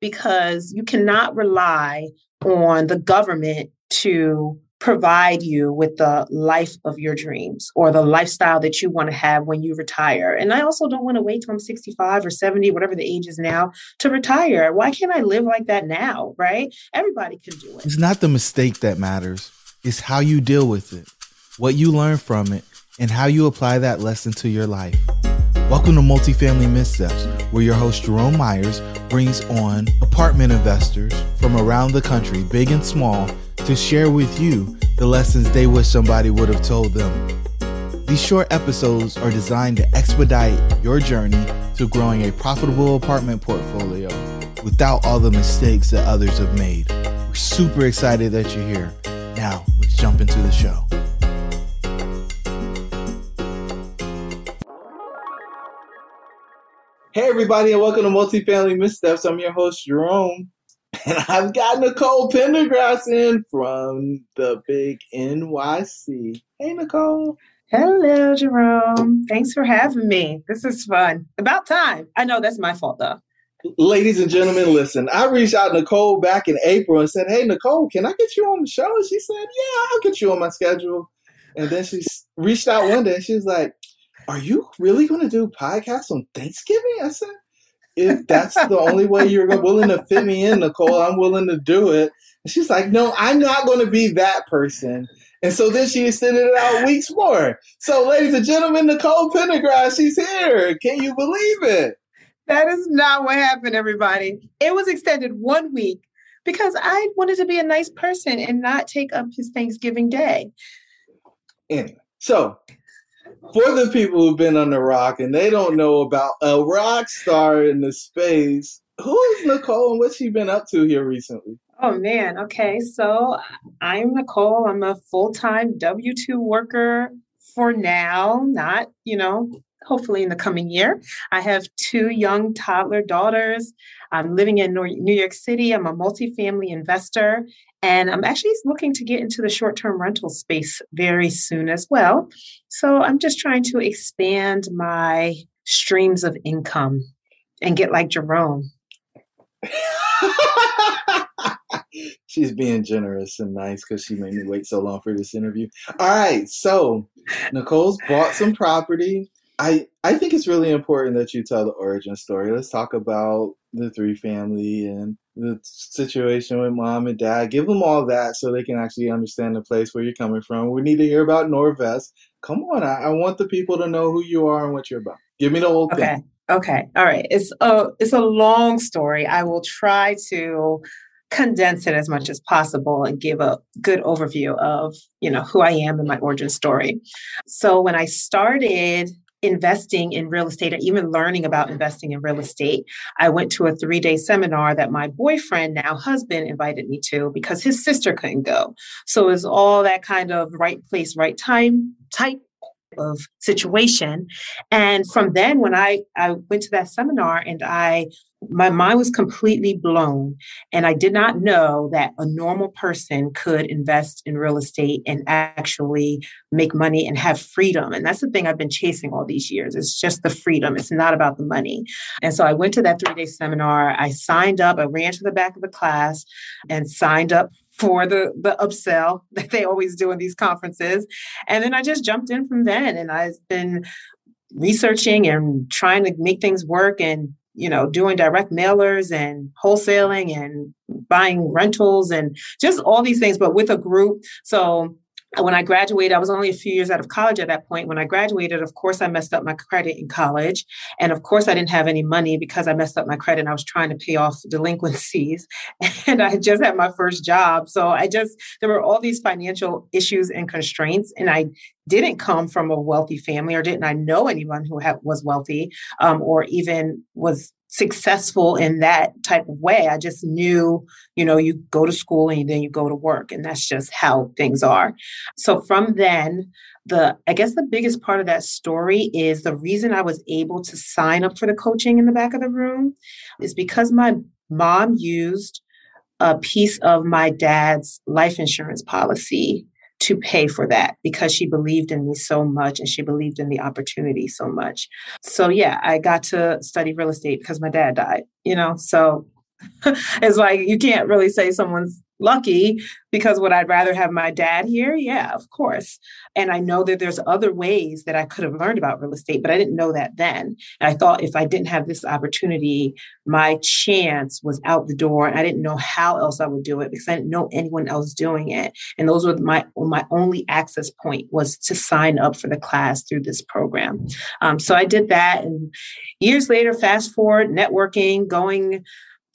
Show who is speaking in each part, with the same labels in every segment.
Speaker 1: because you cannot rely on the government to provide you with the life of your dreams or the lifestyle that you want to have when you retire. And I also don't want to wait till I'm 65 or 70, whatever the age is now, to retire. Why can't I live like that now? Right? Everybody can do it.
Speaker 2: It's not the mistake that matters, it's how you deal with it, what you learn from it, and how you apply that lesson to your life. Welcome to Multifamily Missteps, where your host Jerome Myers brings on apartment investors from around the country, big and small, to share with you the lessons they wish somebody would have told them. These short episodes are designed to expedite your journey to growing a profitable apartment portfolio without all the mistakes that others have made. We're super excited that you're here. Now, let's jump into the show. Hey, everybody, and welcome to Multifamily Missteps. I'm your host, Jerome, and I've got Nicole Pendergrass in from the big NYC. Hey, Nicole.
Speaker 1: Hello, Jerome. Thanks for having me. This is fun. About time. I know that's my fault, though.
Speaker 2: Ladies and gentlemen, listen, I reached out to Nicole back in April and said, Hey, Nicole, can I get you on the show? And she said, Yeah, I'll get you on my schedule. And then she reached out one day and she was like, are you really going to do podcasts on Thanksgiving? I said, if that's the only way you're willing to fit me in, Nicole, I'm willing to do it. And she's like, no, I'm not going to be that person. And so then she extended it out weeks more. So, ladies and gentlemen, Nicole Pendergrass, she's here. Can you believe it?
Speaker 1: That is not what happened, everybody. It was extended one week because I wanted to be a nice person and not take up his Thanksgiving day.
Speaker 2: Anyway, so for the people who've been on the rock and they don't know about a rock star in the space, who is Nicole and what's she been up to here recently?
Speaker 1: Oh man, okay. So I'm Nicole. I'm a full-time W2 worker for now, not, you know, hopefully in the coming year. I have two young toddler daughters. I'm living in New York City. I'm a multifamily investor, and I'm actually looking to get into the short term rental space very soon as well. So I'm just trying to expand my streams of income and get like Jerome.
Speaker 2: She's being generous and nice because she made me wait so long for this interview. All right, so Nicole's bought some property. I I think it's really important that you tell the origin story. Let's talk about the three family and the situation with mom and dad. Give them all that so they can actually understand the place where you're coming from. We need to hear about Noir Vest. Come on, I, I want the people to know who you are and what you're about. Give me the whole
Speaker 1: okay.
Speaker 2: thing.
Speaker 1: Okay. All right. It's a it's a long story. I will try to condense it as much as possible and give a good overview of you know who i am and my origin story so when i started investing in real estate or even learning about investing in real estate, I went to a three day seminar that my boyfriend, now husband, invited me to because his sister couldn't go. So it was all that kind of right place, right time type of situation. And from then, when I, I went to that seminar and I my mind was completely blown. And I did not know that a normal person could invest in real estate and actually make money and have freedom. And that's the thing I've been chasing all these years. It's just the freedom. It's not about the money. And so I went to that three day seminar. I signed up. I ran to the back of the class and signed up for the the upsell that they always do in these conferences. And then I just jumped in from then and I've been researching and trying to make things work and you know, doing direct mailers and wholesaling and buying rentals and just all these things, but with a group. So when I graduated, I was only a few years out of college at that point. When I graduated, of course, I messed up my credit in college. And of course, I didn't have any money because I messed up my credit and I was trying to pay off delinquencies. And I just had my first job. So I just, there were all these financial issues and constraints. And I didn't come from a wealthy family or didn't I know anyone who was wealthy um, or even was successful in that type of way. I just knew, you know, you go to school and then you go to work, and that's just how things are. So from then, the I guess the biggest part of that story is the reason I was able to sign up for the coaching in the back of the room is because my mom used a piece of my dad's life insurance policy to pay for that because she believed in me so much and she believed in the opportunity so much. So yeah, I got to study real estate because my dad died, you know. So it's like you can't really say someone's lucky because would I'd rather have my dad here? Yeah, of course. And I know that there's other ways that I could have learned about real estate, but I didn't know that then. And I thought if I didn't have this opportunity, my chance was out the door. And I didn't know how else I would do it because I didn't know anyone else doing it. And those were my my only access point was to sign up for the class through this program. Um, so I did that, and years later, fast forward, networking, going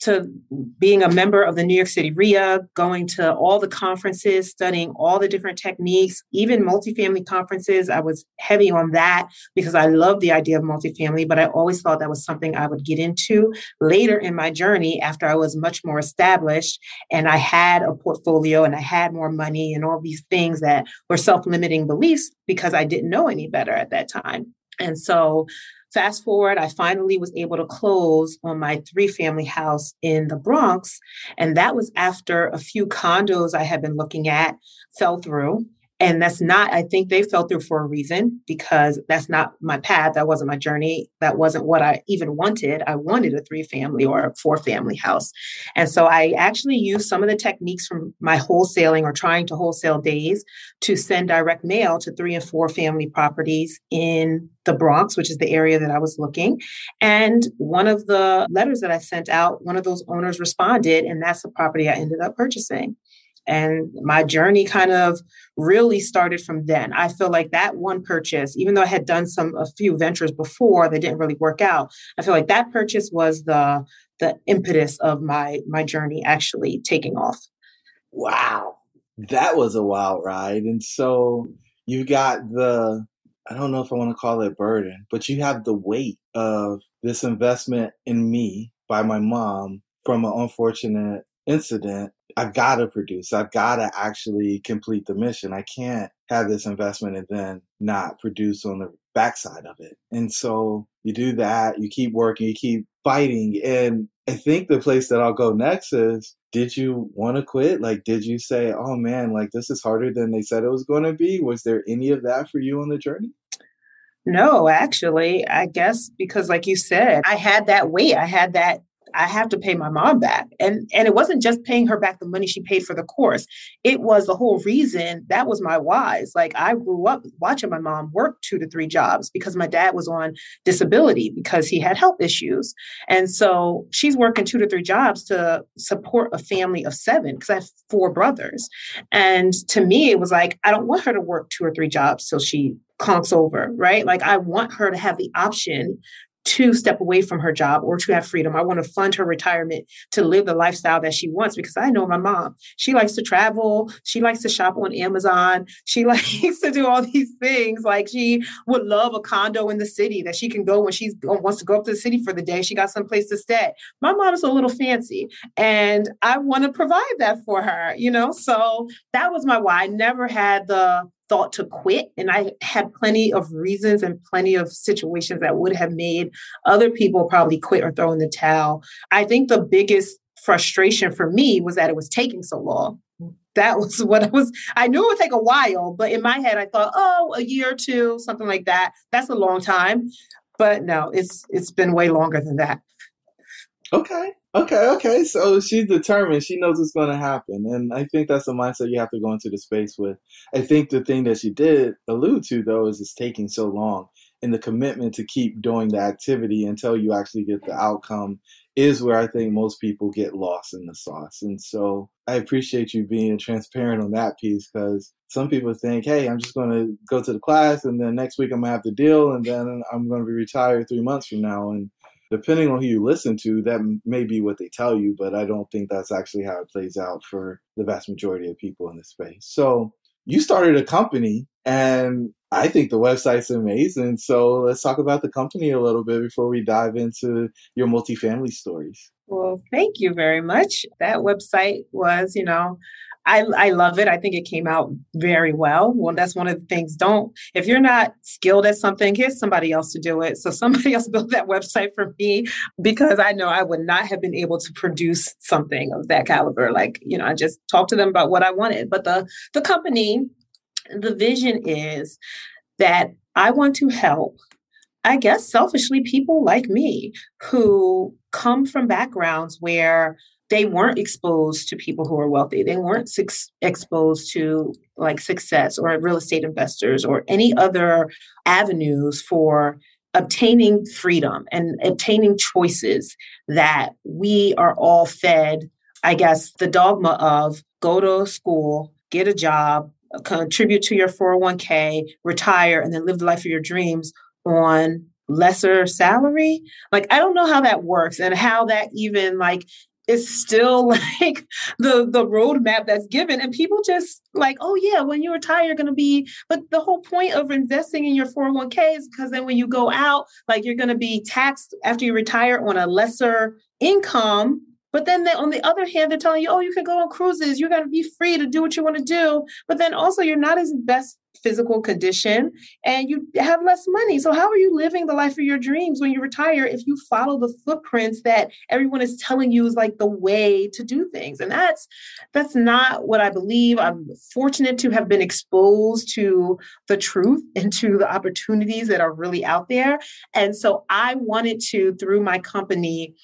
Speaker 1: to being a member of the New York City REIA, going to all the conferences, studying all the different techniques, even multifamily conferences. I was heavy on that because I love the idea of multifamily, but I always thought that was something I would get into later in my journey after I was much more established and I had a portfolio and I had more money and all these things that were self limiting beliefs because I didn't know any better at that time. And so Fast forward, I finally was able to close on my three family house in the Bronx. And that was after a few condos I had been looking at fell through. And that's not, I think they fell through for a reason because that's not my path. That wasn't my journey. That wasn't what I even wanted. I wanted a three family or a four family house. And so I actually used some of the techniques from my wholesaling or trying to wholesale days to send direct mail to three and four family properties in the Bronx, which is the area that I was looking. And one of the letters that I sent out, one of those owners responded, and that's the property I ended up purchasing. And my journey kind of really started from then. I feel like that one purchase, even though I had done some a few ventures before that didn't really work out, I feel like that purchase was the the impetus of my my journey actually taking off.
Speaker 2: Wow. That was a wild ride. And so you got the I don't know if I want to call it burden, but you have the weight of this investment in me by my mom from an unfortunate incident I've got to produce. I've got to actually complete the mission. I can't have this investment and then not produce on the backside of it. And so you do that, you keep working, you keep fighting. And I think the place that I'll go next is did you want to quit? Like, did you say, oh man, like this is harder than they said it was going to be? Was there any of that for you on the journey?
Speaker 1: No, actually, I guess because, like you said, I had that weight. I had that I have to pay my mom back. And and it wasn't just paying her back the money she paid for the course. It was the whole reason that was my whys. Like I grew up watching my mom work two to three jobs because my dad was on disability because he had health issues. And so she's working two to three jobs to support a family of seven because I have four brothers. And to me, it was like, I don't want her to work two or three jobs till she conks over, right? Like I want her to have the option to step away from her job or to have freedom. I want to fund her retirement to live the lifestyle that she wants because I know my mom. She likes to travel. She likes to shop on Amazon. She likes to do all these things. Like she would love a condo in the city that she can go when she uh, wants to go up to the city for the day. She got some place to stay. My mom is a little fancy and I want to provide that for her, you know? So that was my why. I never had the thought to quit. And I had plenty of reasons and plenty of situations that would have made other people probably quit or throw in the towel. I think the biggest frustration for me was that it was taking so long. That was what I was. I knew it would take a while, but in my head, I thought, oh, a year or two, something like that. That's a long time. But no, it's it's been way longer than that.
Speaker 2: Okay. Okay, okay. So she's determined. She knows what's going to happen. And I think that's the mindset you have to go into the space with. I think the thing that she did allude to, though, is it's taking so long. And the commitment to keep doing the activity until you actually get the outcome is where I think most people get lost in the sauce. And so I appreciate you being transparent on that piece because some people think, hey, I'm just going to go to the class and then next week I'm going to have the deal and then I'm going to be retired three months from now. And depending on who you listen to, that may be what they tell you, but I don't think that's actually how it plays out for the vast majority of people in the space. So you started a company and I think the website's amazing. So let's talk about the company a little bit before we dive into your multifamily stories.
Speaker 1: Well, thank you very much. That website was, you know, I, I love it. I think it came out very well. Well, that's one of the things. Don't, if you're not skilled at something, get somebody else to do it. So somebody else built that website for me because I know I would not have been able to produce something of that caliber. Like, you know, I just talked to them about what I wanted. But the the company, the vision is that I want to help I guess selfishly, people like me who come from backgrounds where they weren't exposed to people who are wealthy. They weren't exposed to like success or real estate investors or any other avenues for obtaining freedom and obtaining choices that we are all fed, I guess, the dogma of go to school, get a job, contribute to your 401k, retire, and then live the life of your dreams on lesser salary like i don't know how that works and how that even like is still like the the roadmap that's given. And people just like oh yeah when you retire you're going to be but the whole point of investing in your 401k is because then when you go out like you're going to be taxed after you retire on a lesser income but then they, on the other hand, they're telling you, oh, you can go on cruises. You're going to be free to do what you want to do. But then also, you're not as best physical condition and you have less money. So, how are you living the life of your dreams when you retire if you follow the footprints that everyone is telling you is like the way to do things? And that's that's not what I believe. I'm fortunate to have been exposed to the truth and to the opportunities that are really out there. And so I wanted to, through my company,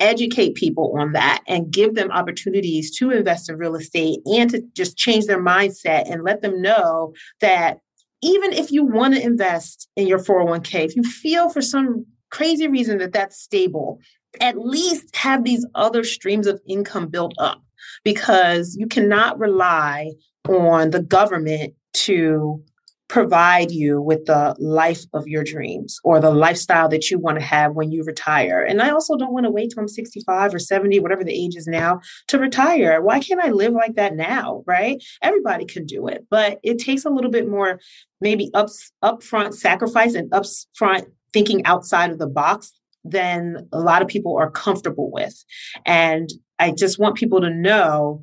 Speaker 1: educate people on that and give them opportunities to invest in real estate and to just change their mindset and let them know that even if you want to invest in your 401k, if you feel for some crazy reason that that's stable, at least have these other streams of income built up because you cannot rely on the government to provide you with the life of your dreams or the lifestyle that you want to have when you retire. And I also don't want to wait till I'm 65 or 70, whatever the age is now, to retire. Why can't I live like that now? Right? Everybody can do it, but it takes a little bit more maybe up upfront sacrifice and upfront thinking outside of the box than a lot of people are comfortable with. And I just want people to know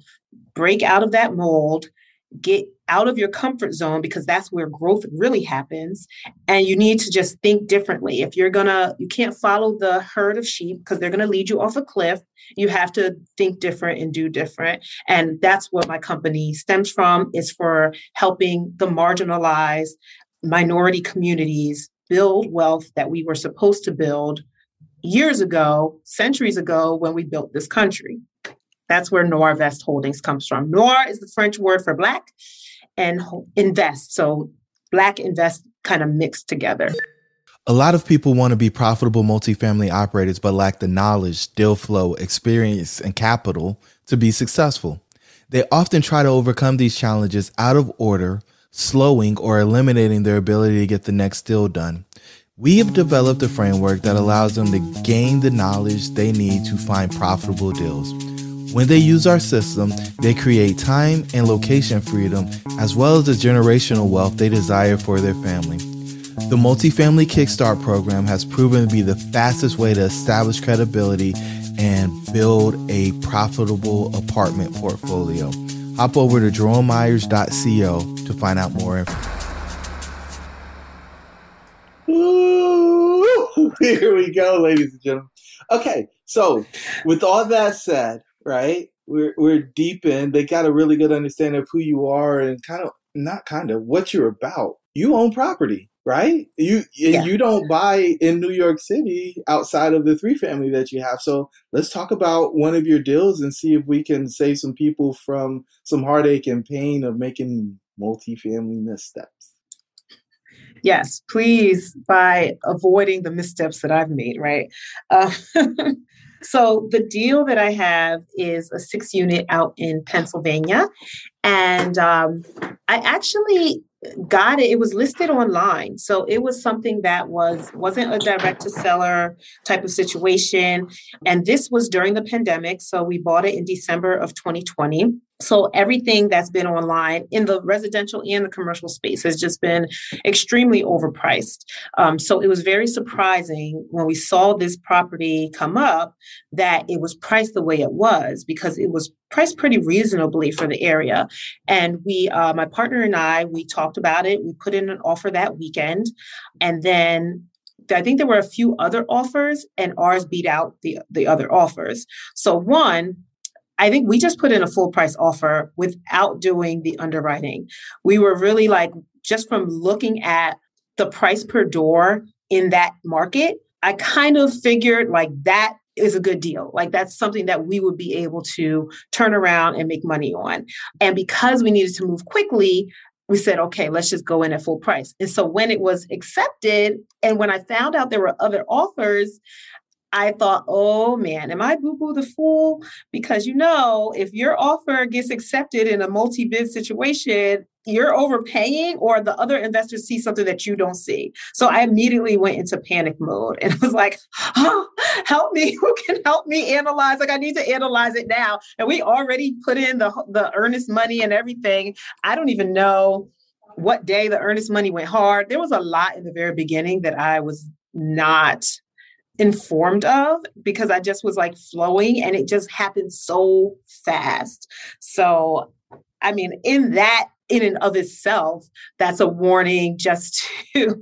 Speaker 1: break out of that mold get out of your comfort zone because that's where growth really happens. And you need to just think differently. If you're gonna you can't follow the herd of sheep because they're gonna lead you off a cliff. You have to think different and do different. And that's what my company stems from is for helping the marginalized minority communities build wealth that we were supposed to build years ago centuries ago when we built this country that's where Noir Vest Holdings comes from. Noir is the French word for black and invest. So black invest kind of mixed together.
Speaker 2: A lot of people want to be profitable multifamily operators, but lack the knowledge, deal flow, experience, and capital to be successful. They often try to overcome these challenges out of order, slowing or eliminating their ability to get the next deal done. We have developed a framework that allows them to gain the knowledge they need to find profitable deals. When they use our system, they create time and location freedom, as well as the generational wealth they desire for their family. The Multifamily Kickstart program has proven to be the fastest way to establish credibility and build a profitable apartment portfolio. Hop over to jeromemyers.co to find out more information.
Speaker 3: Here we go, ladies and gentlemen. Okay, so with all that said, right? We're we're deep in. They got a really good understanding of who you are and kind of not kind of what you're about. You own property, right? You yeah. you don't buy in New York City outside of the three family that you have. So let's talk about one of your deals and see if we can save some people from some heartache and pain of making multifamily missteps.
Speaker 1: Yes, please by avoiding the missteps that I've made, right? Uh, So the deal that I have is a six unit out in Pennsylvania. And um, I actually got it it was listed online. So it was something that was wasn't a direct to seller type of situation. And this was during the pandemic so we bought it in december of 2020 so everything that's been online in the residential and the commercial space has just been extremely overpriced. Um, so it was very surprising when we saw this property come up that it was priced the way it was because it was priced pretty reasonably for the area. And we, uh, my partner and I, we talked about it. We put in an offer that weekend, and then I think there were a few other offers, and ours beat out the the other offers. So one I think we just put in a full price offer without doing the underwriting. We were really like, just from looking at the price per door in that market, I kind of figured like that is a good deal. Like that's something that we would be able to turn around and make money on. And because we needed to move quickly, we said, okay, let's just go in at full price. And so when it was accepted, and when I found out there were other offers, I thought, oh man, am I boo boo the fool? Because you know, if your offer gets accepted in a multi bid situation, you're overpaying or the other investors see something that you don't see. So I immediately went into panic mode and was like, oh, help me. Who can help me analyze? Like I need to analyze it now. And we already put in the, the earnest money and everything. I don't even know what day the earnest money went hard. There was a lot in the very beginning that I was not informed of because I just was like flowing and it just happened so fast. So I mean, in that in and of itself, that's a warning just to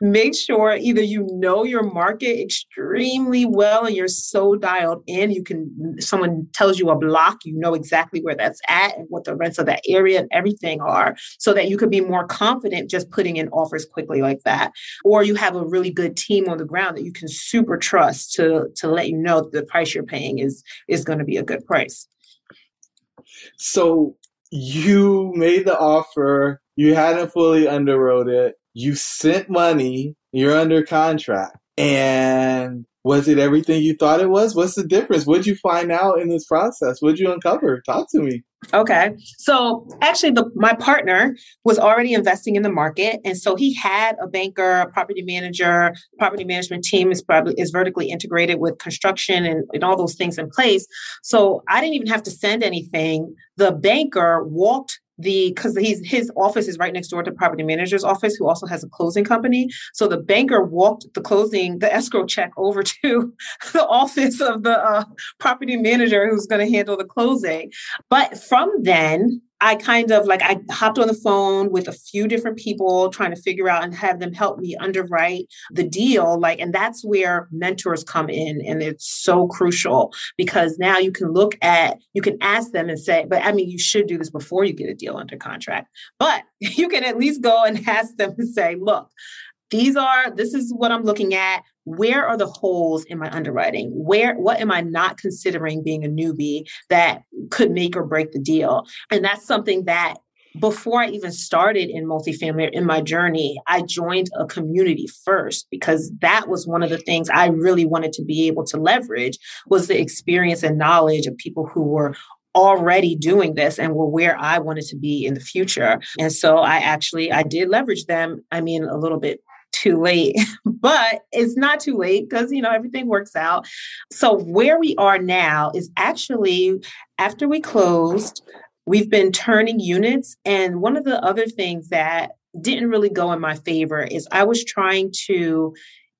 Speaker 1: make sure either you know your market extremely well and you're so dialed in, you can, someone tells you a block, you know exactly where that's at and what the rents of that area and everything are, so that you could be more confident just putting in offers quickly like that. Or you have a really good team on the ground that you can super trust to, to let you know the price you're paying is, is going to be a good price.
Speaker 3: So you made the offer, you hadn't fully underwrote it, you sent money, you're under contract. And was it everything you thought it was? What's the difference? What'd you find out in this process? What'd you uncover? Talk to me.
Speaker 1: Okay. So actually the my partner was already investing in the market. And so he had a banker, a property manager, property management team is probably is vertically integrated with construction and, and all those things in place. So I didn't even have to send anything. The banker walked the because he's his office is right next door to property manager's office who also has a closing company. So the banker walked the closing the escrow check over to the office of the uh, property manager who's going to handle the closing. But from then I kind of like I hopped on the phone with a few different people trying to figure out and have them help me underwrite the deal like and that's where mentors come in and it's so crucial because now you can look at you can ask them and say but I mean you should do this before you get a deal under contract but you can at least go and ask them and say look these are this is what i'm looking at where are the holes in my underwriting where what am i not considering being a newbie that could make or break the deal and that's something that before I even started in multifamily in my journey, I joined a community first because that was one of the things I really wanted to be able to leverage was the experience and knowledge of people who were already doing this and were where I wanted to be in the future. And so I actually I did leverage them. I mean a little bit too late, but it's not too late because, you know, everything works out. So, where we are now is actually after we closed, we've been turning units. And one of the other things that didn't really go in my favor is I was trying to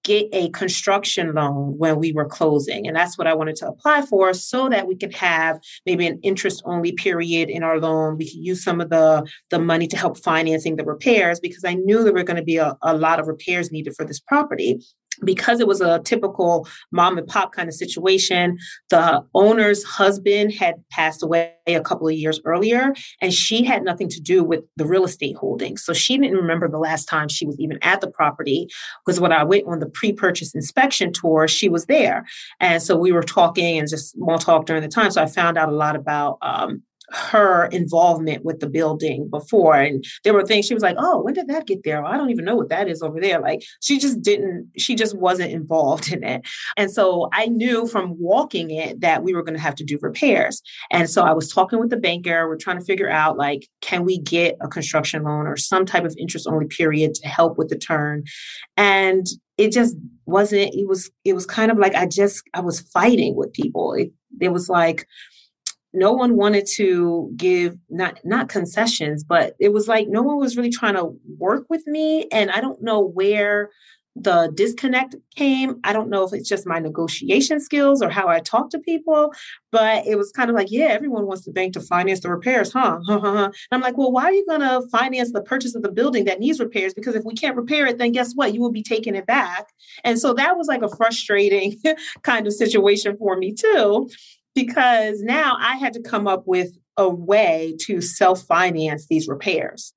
Speaker 1: get a construction loan when we were closing. And that's what I wanted to apply for so that we could have maybe an interest only period in our loan. We could use some of the, the money to help financing the repairs because I knew there were going to be a, a lot of repairs needed for this property because it was a typical mom and pop kind of situation, the owner's husband had passed away a couple of years earlier, and she had nothing to do with the real estate holdings. So she didn't remember the last time she was even at the property because when I went on the pre purchase inspection tour, she was there. And so we were talking and just small talk during the time. So I found out a lot about um, her involvement with the building before and there were things she was like oh when did that get there? I don't even know what that is over there. Like she just didn't she just wasn't involved in it. And so i knew from walking it that we were going to have to do repairs. And so i was talking with the banker we're trying to figure out like can we get a construction loan or some type of interest only period to help with the turn? And it just wasn't it was it was kind of like i just i was fighting with people. It, it was like no one wanted to give not not concessions but it was like no one was really trying to work with me. And i don't know where the disconnect came. I don't know if it's just my negotiation skills or how i talk to people but it was kind of like yeah everyone wants the bank to finance the repairs huh? And i'm like well why are you going to finance the purchase of the building that needs repairs? Because if we can't repair it then guess what? You will be taking it back. And so that was like a frustrating kind of situation for me too because now I had to come up with a way to self finance these repairs.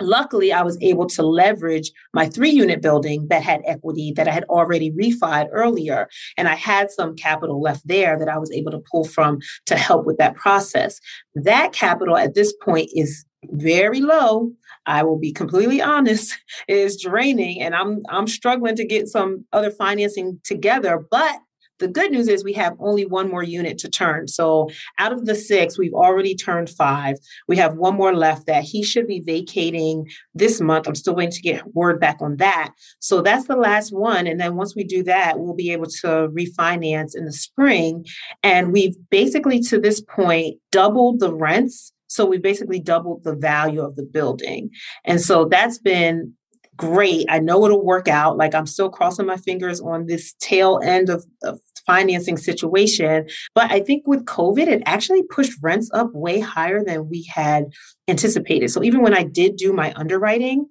Speaker 1: luckily i was able to leverage my three unit building that had equity that i had already refied earlier and i had some capital left there that i was able to pull from to help with that process that capital at this point is very low i will be completely honest is draining and i'm i'm struggling to get some other financing together but the good news is we have only one more unit to turn. So out of the six, we've already turned five. We have one more left that he should be vacating this month. I'm still waiting to get word back on that. So that's the last one. And then once we do that, we'll be able to refinance in the spring. And we've basically to this point doubled the rents. So we basically doubled the value of the building. And so that's been great. I know it'll work out. Like I'm still crossing my fingers on this tail end of, of financing situation. But I think with COVID, it actually pushed rents up way higher than we had anticipated. So even when I did do my underwriting,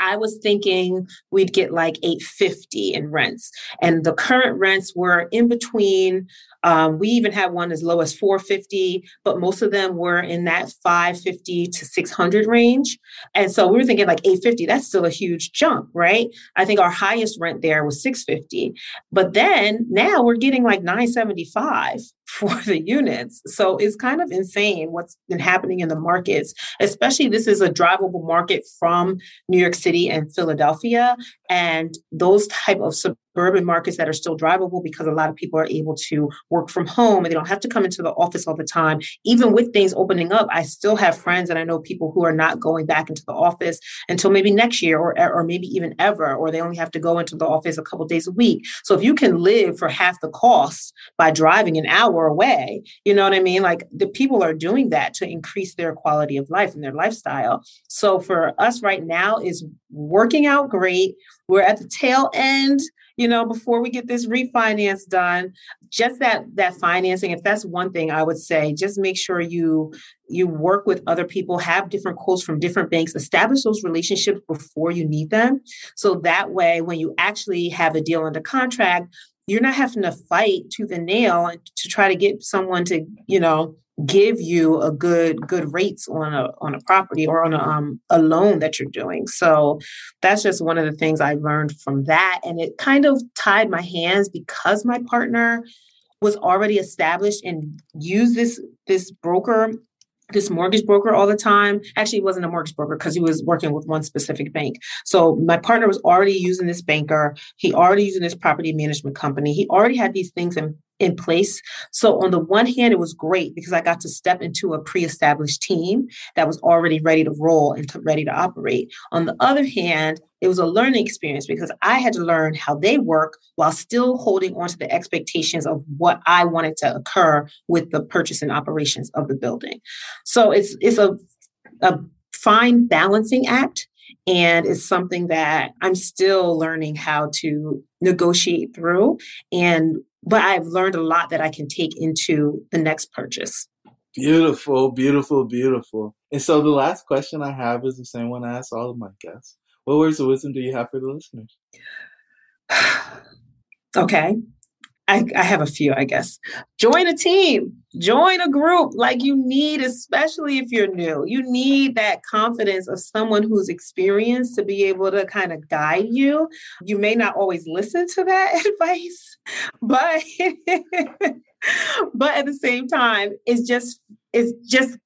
Speaker 1: I was thinking we'd get like 850 in rents. And the current rents were in between um, we even had one as low as 450, but most of them were in that 550 to 600 range. And so we were thinking like 850, that's still a huge jump, right? I think our highest rent there was 650. But then now we're getting like 975 for the units. So it's kind of insane what's been happening in the markets, especially this is a drivable market from New York City and Philadelphia. And those type of suburban markets that are still drivable because a lot of people are able to work from home and they don't have to come into the office all the time. Even with things opening up, I still have friends and I know people who are not going back into the office until maybe next year or, or maybe even ever, or they only have to go into the office a couple days a week. So if you can live for half the cost by driving an hour away, you know what I mean? Like the people are doing that to increase their quality of life and their lifestyle. So for us right now is working out great. We're at the tail end you know before we get this refinance done. Just that that financing if that's one thing i would say just make sure you you work with other people have different quotes from different banks establish those relationships before you need them. So that way when you actually have a deal under contract you're not having to fight to the nail to try to get someone to you know give you a good good rates on a on a property or on a um a loan that you're doing. So that's just one of the things I learned from that and it kind of tied my hands because my partner was already established and used this this broker this mortgage broker all the time. Actually, he wasn't a mortgage broker because he was working with one specific bank. So my partner was already using this banker. He already using this property management company. He already had these things in in place. So on the one hand, it was great because I got to step into a pre-established team that was already ready to roll and to, ready to operate. On the other hand, it was a learning experience because I had to learn how they work while still holding on to the expectations of what I wanted to occur with the purchase and operations of the building. So it's it's a a fine balancing act and it's something that I'm still learning how to negotiate through and but I've learned a lot that I can take into the next purchase.
Speaker 3: Beautiful, beautiful, beautiful. And so the last question I have is the same one I ask all of my guests. What words of wisdom do you have for the listeners?
Speaker 1: okay. I, I have a few, I guess. Join a team, join a group like you need, especially if you're new. You need that confidence of someone who's experienced to be able to kind of guide you. You may not always listen to that advice, but but at the same time, it's just it just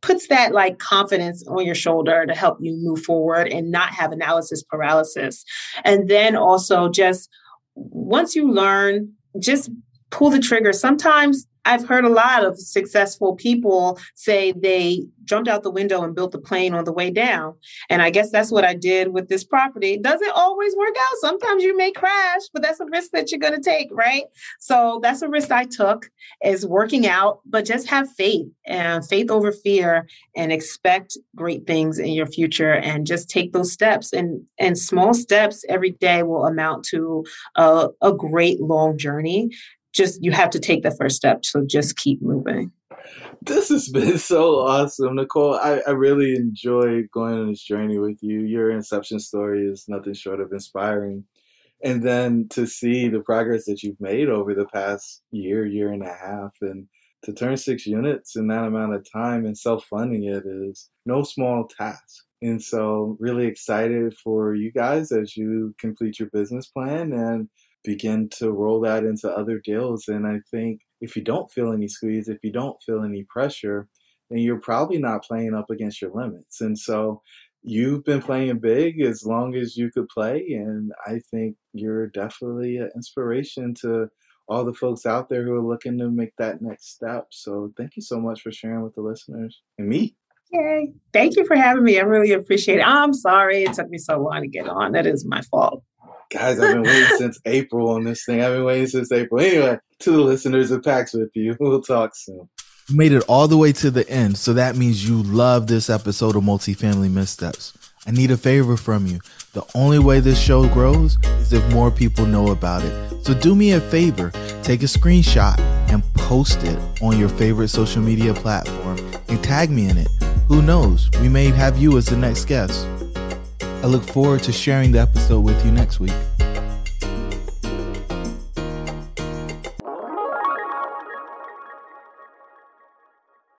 Speaker 1: puts that like confidence on your shoulder to help you move forward and not have analysis paralysis. And then also just once you learn just pull the trigger. Sometimes I've heard a lot of successful people say they jumped out the window and built the plane on the way down. And I guess that's what I did with this property. Doesn't always work out. Sometimes you may crash, but that's a risk that you're going to take, right? So that's a risk I took is working out, but just have faith and faith over fear and expect great things in your future and just take those steps and and small steps every day will amount to a, a great long journey just you have to take the first step to just keep moving.
Speaker 3: This has been so awesome, Nicole. I, I really enjoy going on this journey with you. Your inception story is nothing short of inspiring. And then to see the progress that you've made over the past year, year and a half, and to turn six units in that amount of time and self funding it is no small task.
Speaker 2: And so, really excited for you guys as you complete your business plan and begin to roll that into other deals. And I think if you don't feel any squeeze, if you don't feel any pressure, then you're probably not playing up against your limits. And so, you've been playing big as long as you could play. And I think you're definitely an inspiration to all the folks out there who are looking to make that next step. So thank you so much for sharing with the listeners and me.
Speaker 1: Yay. Thank you for having me. I really appreciate it. I'm sorry it took me so long to get on. That is my fault.
Speaker 2: Guys, I've been waiting since April on this thing. I've been waiting since April. Anyway, to the listeners of PAX with you, we'll talk soon.
Speaker 4: You made it all the way to the end, so that means you love this episode of Multifamily Missteps. I need a favor from you. The only way this show grows is if more people know about it. So do me a favor, take a screenshot and post it on your favorite social media platform and tag me in it. Who knows? We may have you as the next guest. I look forward to sharing the episode with you next week.